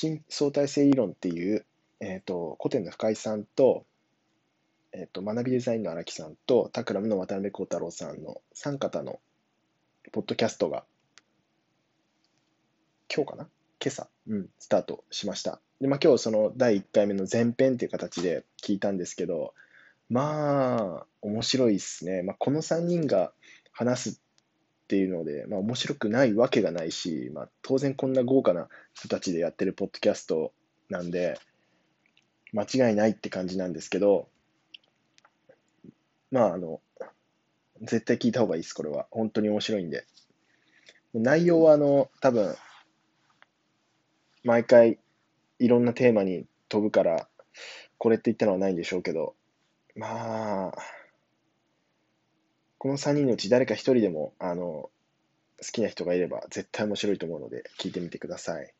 新相対性理論っていう、え、ー、と、古典の深井さんと、え、ー、と、学びデザインの荒木さんと、タクラムの渡辺幸太郎さんの三方のポッドキャストが、今日かな？今朝、うん、スタートしました。で、まあ今日その第1回目の前編っていう形で聞いたんですけど、まあ、面白いっすね。まあこの3人が話すっていうので、まあ面白くないわけがないし、まあ当然こんな豪華な人たちでやってるポッドキャストなんで、間違いないって感じなんですけど、まああの、絶対聞いた方がいいです、これは。本当に面白いんで。内容はあの、多分、毎回いろんなテーマに飛ぶから、これって言ったのはないんでしょうけど、まあ、この3人のうち誰か1人でも、あの、好きな人がいれば絶対面白いと思うので、聞いてみてください。